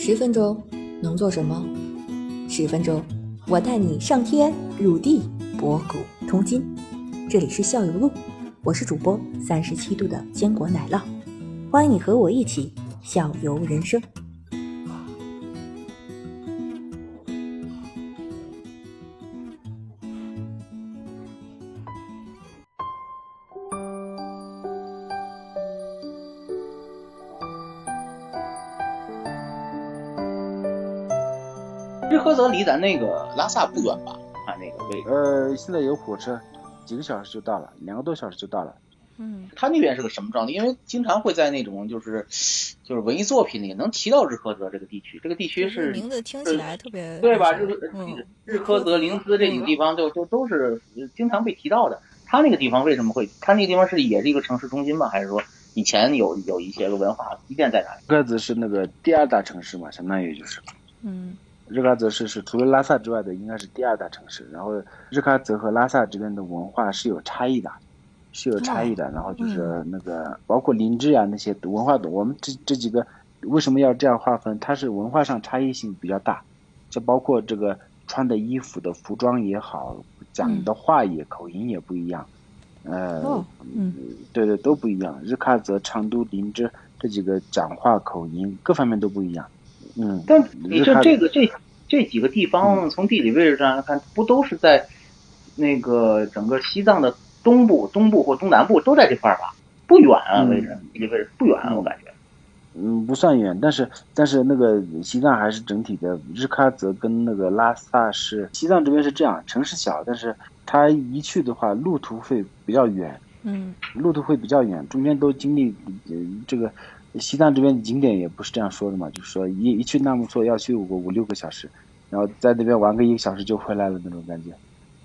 十分钟能做什么？十分钟，我带你上天入地，博古通今。这里是校友录，我是主播三十七度的坚果奶酪，欢迎你和我一起校游人生。日喀则离咱那个拉萨不远吧？啊那个位置，呃，现在有火车，几个小时就到了，两个多小时就到了。嗯，他那边是个什么状态？因为经常会在那种就是就是文艺作品里能提到日喀则这个地区，这个地区是名字听起来特别对吧？日嗯日喀则、临淄这几个地方就就都是经常被提到的。他那个地方为什么会？他那个地方是也是一个城市中心吗？还是说以前有有一些个文化积淀在哪里？日喀则是那个第二大城市嘛，相当于就是。嗯日喀则市是除了拉萨之外的，应该是第二大城市。然后日喀则和拉萨这边的文化是有差异的，是有差异的。然后就是那个包括林芝呀那些文化的，我们这这几个为什么要这样划分？它是文化上差异性比较大，就包括这个穿的衣服的服装也好，讲的话也口音也不一样。呃，哦嗯对对都不一样。日喀则、成都、林芝这几个讲话口音各方面都不一样。嗯，但你就日喀这个这这几个地方，从地理位置上来看，不都是在那个整个西藏的东部、东部或东南部都在这块儿吧？不远啊，嗯。位置地理位置不远啊，我感觉。嗯，不算远，但是但是那个西藏还是整体的，日喀则跟那个拉萨是西藏这边是这样，城市小，但是它一去的话，路途会比较远，嗯。路途会比较远，中间都经历呃这个西藏这边景点也不是这样说的嘛，就是说一一去纳木错要去五个五六个小时，然后在那边玩个一个小时就回来了那种感觉。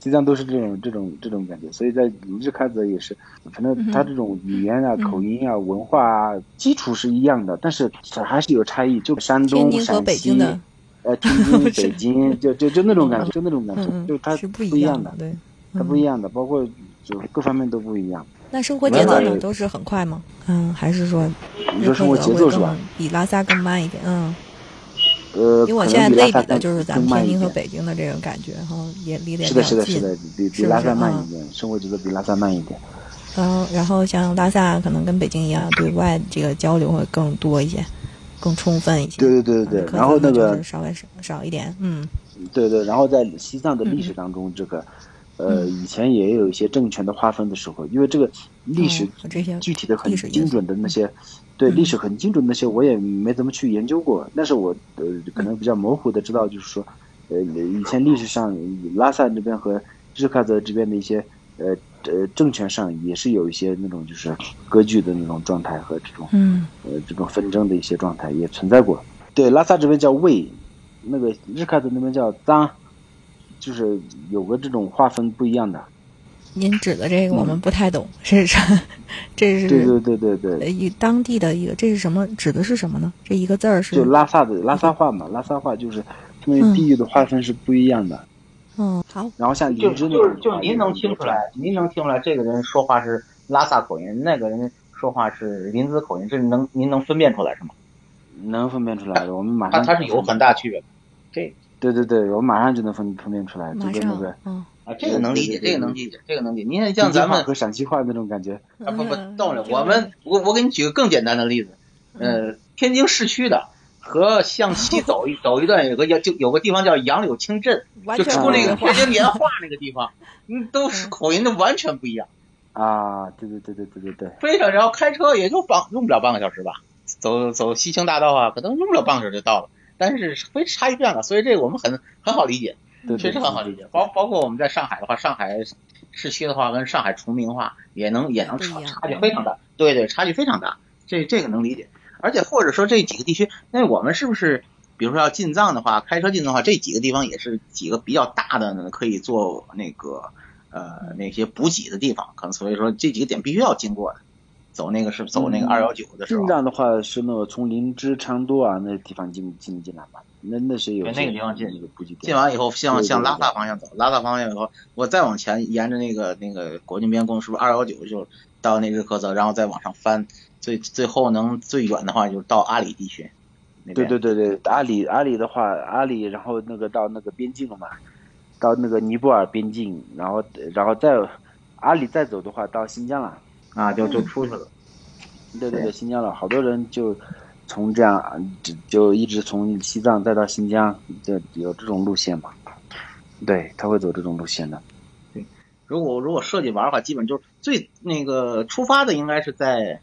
西藏都是这种这种这种感觉，所以在日喀则也是，反正它这种语言啊、嗯口音啊、文化啊，基础是一样的，但是还是有差异。就山东、陕西北京的，呃，天津、北京，就就就那种感觉，就那种感觉嗯，就它不一样的，对。它不一样的，包括就各方面都不一样。那生活节奏呢都是很快吗？嗯，还是说你说生活节奏是吧？比拉萨更慢一点？嗯，呃，因为我现在类比的就是咱们天津和北京的这种感觉哈，也离得也是的，是的，比较近是的，比比拉萨慢一点，生活节奏比拉萨慢一点。然后，然后像拉萨可能跟北京一样，对外这个交流会更多一些，更充分一些。对对对对嗯对，然后那个就是稍微少少一点，嗯对对，然后在西藏的历史当中，这个呃嗯。以前也有一些政权的划分的时候，因为这个历史具体的很精准的那些，对嗯历史很精准的那些，我也没怎么去研究过，但是我呃可能比较模糊的知道，就是说，呃以前历史上拉萨这边和日喀则这边的一些呃呃政权上也是有一些那种就是割据的那种状态和这种嗯。呃这种纷争的一些状态也存在过。对，拉萨这边叫卫，那个日喀则那边叫藏，就是有个这种划分不一样的。您指的这个我们不太懂，是是，这是嗯对对对对对，呃一当地的一个，这是什么？指的是什么呢？这一个字儿是就拉萨的拉萨话嘛，拉萨话就是他们地域的划分是不一样的。嗯好然后像就林芝就是就是您能听出来，您能听出来这个人说话是拉萨口音，那个人说话是林子口音，这能您能分辨出来是吗？能分辨出来的，我们马它上它是有很大区别的。这对对对，我马上就能分分辨出来，就马上跟那个嗯。啊，这个能理解，对对对这个能理解，这个能理解。你看像咱们和陕西话那种感觉。啊不不，嗯等会儿这个我们我我给你举个更简单的例子，呃，天津市区的和向西走一 走一段有个叫就有个地方叫杨柳青镇，完就出那个天津年画那个地方，嗯，都是口音都完全不一样，啊，对对对对对对对，非常然后开车也就半用不了半个小时吧，走走西青大道啊，可能用不了半个小时就到了，但是非差异非常大，所以这个我们很很好理解。确实很好理解。包包括我们在上海的话，上海市区的话跟上海崇明的话也能也能差差距非常大，对对，差距非常大，这这个能理解。而且或者说这几个地区，那我们是不是比如说要进藏的话，开车进藏的话，这几个地方也是几个比较大的呢，可以做那个呃那些补给的地方，可能所以说这几个点必须要经过的。走那个是走那个嗯二幺九的时候进，藏的话是那个从林芝、昌都啊那地方进进进来嘛，那那是有那个地方进那个补给点。进完以后向向拉萨方向走，拉萨方向以后，我再往前沿着那个那个国境边公，是不是二幺九就到那日喀则，然后再往上翻，最最后能最远的话就是到阿里地区，对。对对对，阿里阿里的话，阿里然后那个到那个边境了嘛，到那个尼泊尔边境，然后然后再阿里再走的话到新疆了。啊，就就出去了。对对对，新疆了，好多人就从这样就就一直从西藏再到新疆，就有这种路线嘛？对，他会走这种路线的。对如果如果设计玩的话，基本就是最那个出发的应该是在，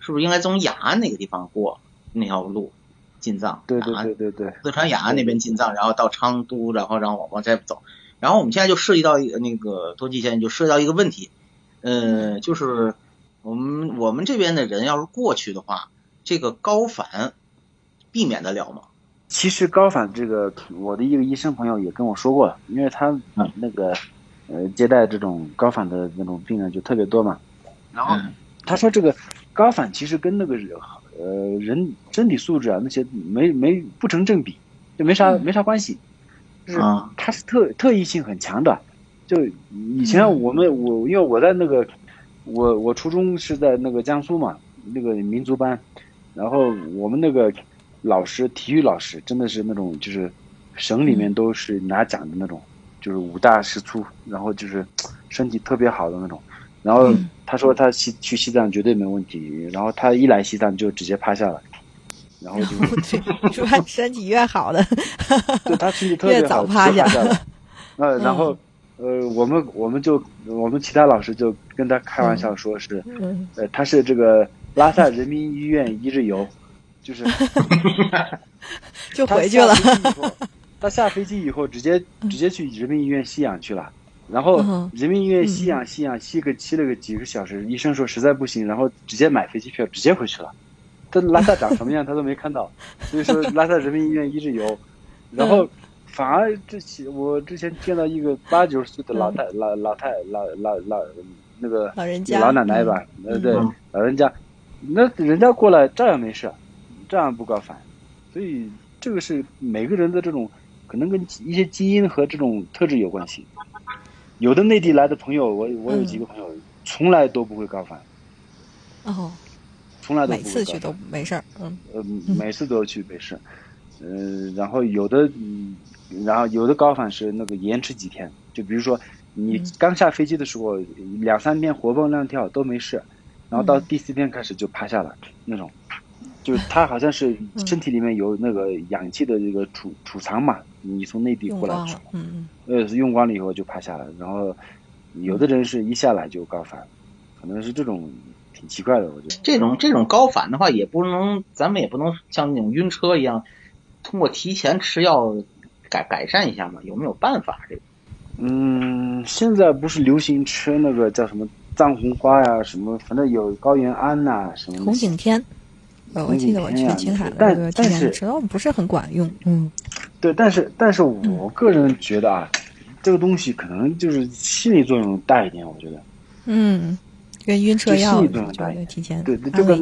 是不是应该从雅安那个地方过那条路进藏？对对对对对，四川雅安那边进藏，然后到昌都，然后然后往往再走。然后我们现在就涉及到一个那个多吉先生就涉及到一个问题，呃，就是我们我们这边的人要是过去的话，这个高反避免得了吗？其实高反这个，我的一个医生朋友也跟我说过了，因为他嗯。那个呃接待这种高反的那种病人就特别多嘛，然后嗯他说这个高反其实跟那个呃人身体素质啊那些没没不成正比，就没啥嗯。没啥关系，就是啊。它是特特异性很强的。就以前我们我因为我在那个我我初中是在那个江苏嘛，那个民族班，然后我们那个老师体育老师真的是那种就是省里面都是拿奖的那种，就是五大十粗，然后就是身体特别好的那种。然后嗯他说他西去西藏绝对没问题，然后他一来西藏就直接趴下了，然后就说身体越好的，对他身体 特别越早好，趴下了。呃，然后呃，我们我们就我们其他老师就跟他开玩笑说是，嗯。呃，他是这个拉萨人民医院一日游，就是 他就回去了。他下飞机以后直接直接去人民医院吸氧去了，然后嗯人民医院吸氧吸氧吸个吸了个几个小时，医生说实在不行，然后直接买飞机票直接回去了。他拉萨长什么样他都没看到，所以说拉萨人民医院一日游，然后反而之前我之前见到一个八九十岁的老太老老太老老老那个老人家。老奶奶吧，呃对嗯。老人家，那人家过来照样没事，照样不高反，所以这个是每个人的这种可能跟一些基因和这种特质有关系。有的内地来的朋友，我我有几个朋友从来都不会高反，哦，从来都每不会高反。次去都没事儿。嗯。呃，每次都去没事，呃，然后有的，嗯，然后有的高反是那个延迟几天，就比如说你嗯。刚下飞机的时候，两三天活蹦乱跳都没事，然后到嗯。第四天开始就趴下了那种，就是他好像是嗯。身体里面有那个氧气的这个储储藏嘛，你从内地过来的时光了。嗯，呃，用光了以后就趴下了，然后有的人是一下来就高反，可能是这种挺奇怪的，我觉得。这种这种高反的话，也不能，咱们也不能像那种晕车一样，通过提前吃药改改善一下嘛？有没有办法？这个嗯，现在不是流行吃那个叫什么藏红花呀，什么反正有高原胺呐、什么红景天。呃，我记得我去青海的那个体检吃到不是很管用。嗯，对，但是但是我个人觉得啊，这个东西可能就是心理作用大一点，我觉得。嗯，跟晕车药就提前对对这个。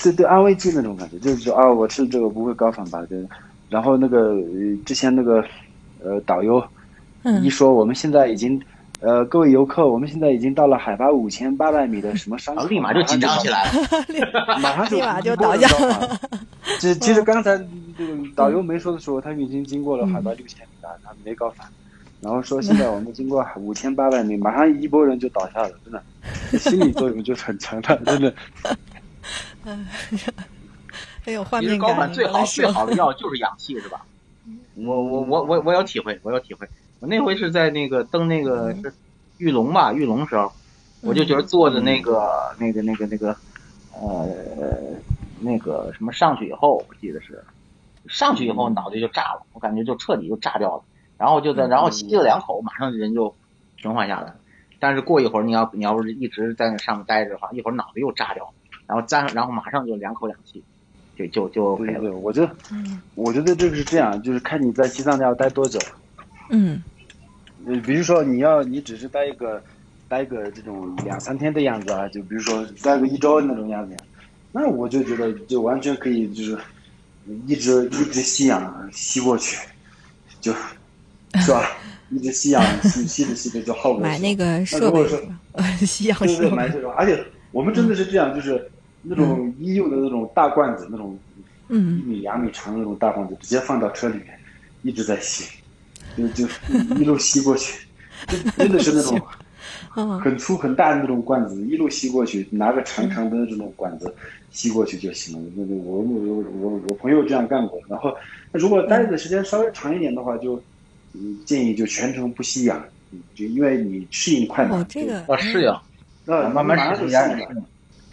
对对，安慰剂那种感觉，就是说啊，我吃这个不会高反吧？对。然后那个呃之前那个呃导游嗯一说，我们现在已经呃各位游客，我们现在已经到了海拔五千八百米的什么山口，立马就紧张起来了。马上就 立马就倒下 了。其实其实刚才这个导游没说的时候，他们已经经过了海拔六千米了，他没高反。然后说现在我们经过五千八百米，马上一波人就倒下了，真的，心理作用就是很强大，真的。很有画其实。高反最好最好的药就是氧气，是吧？我我我我我有体会，我有体会。我那回是在那个登那个是玉龙吧，玉龙时候，我就觉得坐着那个那个那个那个呃那个什么上去以后，我记得是上去以后脑袋就炸了，我感觉就彻底就炸掉了。然后就在然后吸了两口，马上人就平缓下来了。但是过一会儿你要你要是一直在那上面待着的话，一会儿脑袋又炸掉了，然后粘然后马上就两口氧气，就就就没对对对，了。我觉得嗯我觉得这个是这样，就是看你在西藏要待多久。嗯呃，比如说你要你只是待一个待个这种两三天的样子啊，就比如说待个一周那种样子，那我就觉得就完全可以就是一直一直吸氧吸过去，就 是吧？一直吸氧吸吸着吸着就耗过去。买那个设如果说备是吧？吸氧对对，设备。买这种，而且我们真的是这样，就是那种医用的那种大罐子，那种嗯。一米两米长的那种大罐子，直接放到车里面，一直在吸，就就 一路吸过去，就 真的是那种嗯很粗很大的那种罐子，一路吸过去，拿个长长的这种管子吸过去就行了。那个我我我我朋友这样干过，然后如果待的时间稍微长一点的话，就嗯建议就全程不吸氧，嗯就因为你适应快嘛哦，，这个要适应，那慢慢就适应。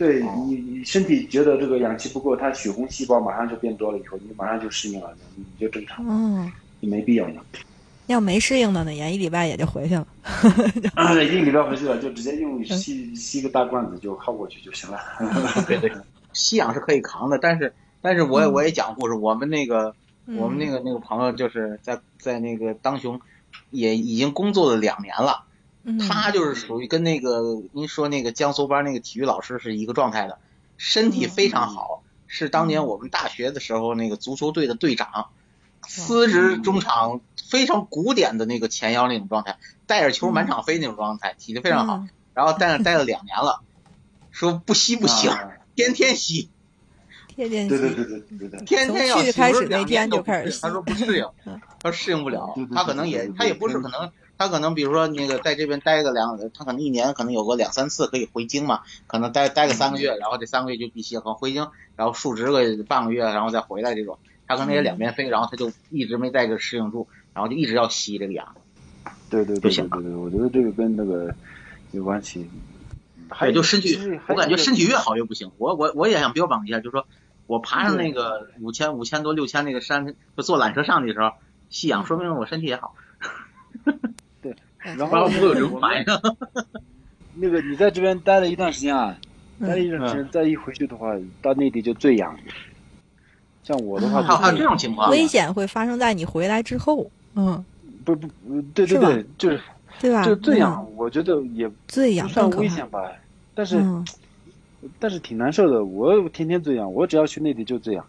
对你，你身体觉得这个氧气不够，它血红细胞马上就变多了，以后你马上就适应了，你就正常，嗯，就没必要了。要没适应的呢，也一礼拜也就回去了。啊，一礼拜回去了，就直接用吸吸个大罐子就靠过去就行了。对对，吸氧是可以扛的，但是但是我也嗯我也讲故事，我们那个我们那嗯个那个朋友就是在在那个当雄也已经工作了两年了，嗯他就是属于跟那个您说那个江苏班那个体育老师是一个状态的，身体非常好，是当年我们大学的时候那个足球队的队长，司职中场非常古典的那个前腰那种状态，带着球满场飞那种状态，体力非常好。嗯然后在那待了两年了，说不吸不行，啊天天吸，天天对对吸对对对对。天天要吸。从去开始我说两那天都就开始吸他说不适应 嗯，他说适应不了对对，对他可能也对对对他也不是可能。他可能比如说那个在这边待个两，他可能一年可能有个两三次可以回京嘛，可能待待个三个月，然后这三个月就必须可能回京，然后述职个半个月，然后再回来这种。他可能也两边飞，然后他就一直没在这适应住，然后就一直要吸这个氧。对对对对对对，我觉得这个跟那个有关系。还，有就身体我感觉身体越好越不行。我我我也想标榜一下，就是说我爬上那个五千五千多六千那个山，就坐缆车上去的时候吸氧，说明我身体也好，然后不会有这种反应。那个你在这边待了一段时间啊，待了嗯一段时间，再一回去的话，到内地就最痒。像我的话还有这种情况，危险会发生在你回来之后，嗯，不不，不对对吧对，就是对吧？就醉嗯氧，我觉得也最痒不算。危险吧，但是嗯但是挺难受的。我天天最痒，我只要去内地就醉氧，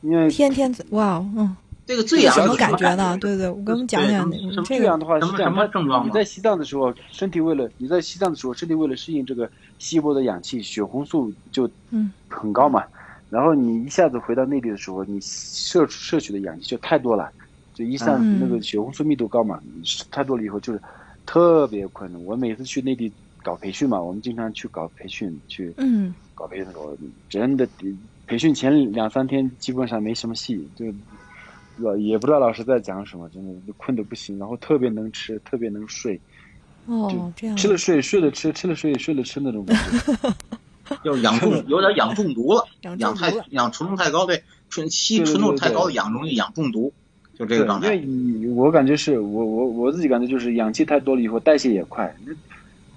因为天天醉，哇哦，嗯，这个醉氧什么感觉呢？对对，我跟我们讲讲什么这个这样的话是这样，什么什么它症状你在西藏的时候，身体为了你在西藏的时候，身体为了适应这个稀薄的氧气，血红素就嗯很高嘛。然后你一下子回到内地的时候，你摄摄取的氧气就太多了，就一下那个血红素密度高嘛，太多了以后就是特别困难。我每次去内地搞培训嘛，我们经常去搞培训，去嗯搞培训的时候，真的培训前两三天基本上没什么戏，就老也不知道老师在讲什么，真的就困得不行，然后特别能吃，特别能睡，哦这样吃了睡，睡了吃，吃了睡，睡了吃那种感觉。就是氧中有点氧中毒了，氧氧太氧纯度太高，对纯吸纯度太高的氧容易氧中毒，就这个状态，因为我感觉是我我我自己感觉就是氧气太多了以后代谢也快，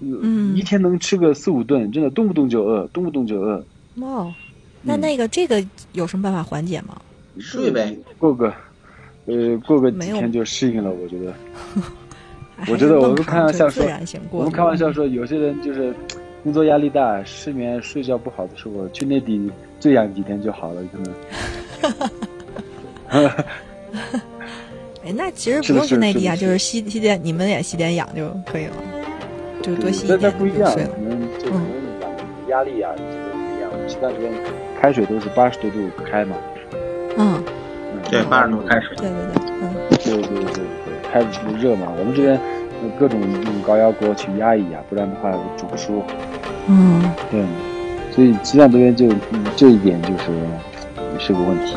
嗯一天能吃个四五顿，真的动不动就饿，动不动就饿。哇哦，那嗯那个这个有什么办法缓解吗？睡呗，过个呃过个几天就适应了，我觉得。我觉得我们开玩笑说我们开玩笑说，有些人就是工作压力大、失眠、睡觉不好的时候，去内地醉养几天就好了，可能。哎，那其实不用去内地啊，就是吸吸点，你们也吸点氧就可以了，就多吸一但点但不一样，就睡了可。能就可能氧压力啊，这个不一样。其他这边开水都是八十多度开嘛。嗯，嗯对，八十度开始。对对对，嗯对对对对，开的是热嘛。我们这边呃各种用高压锅去压一压，不然的话煮不熟。嗯，对，所以鸡蛋这边就嗯这一点就是是个问题。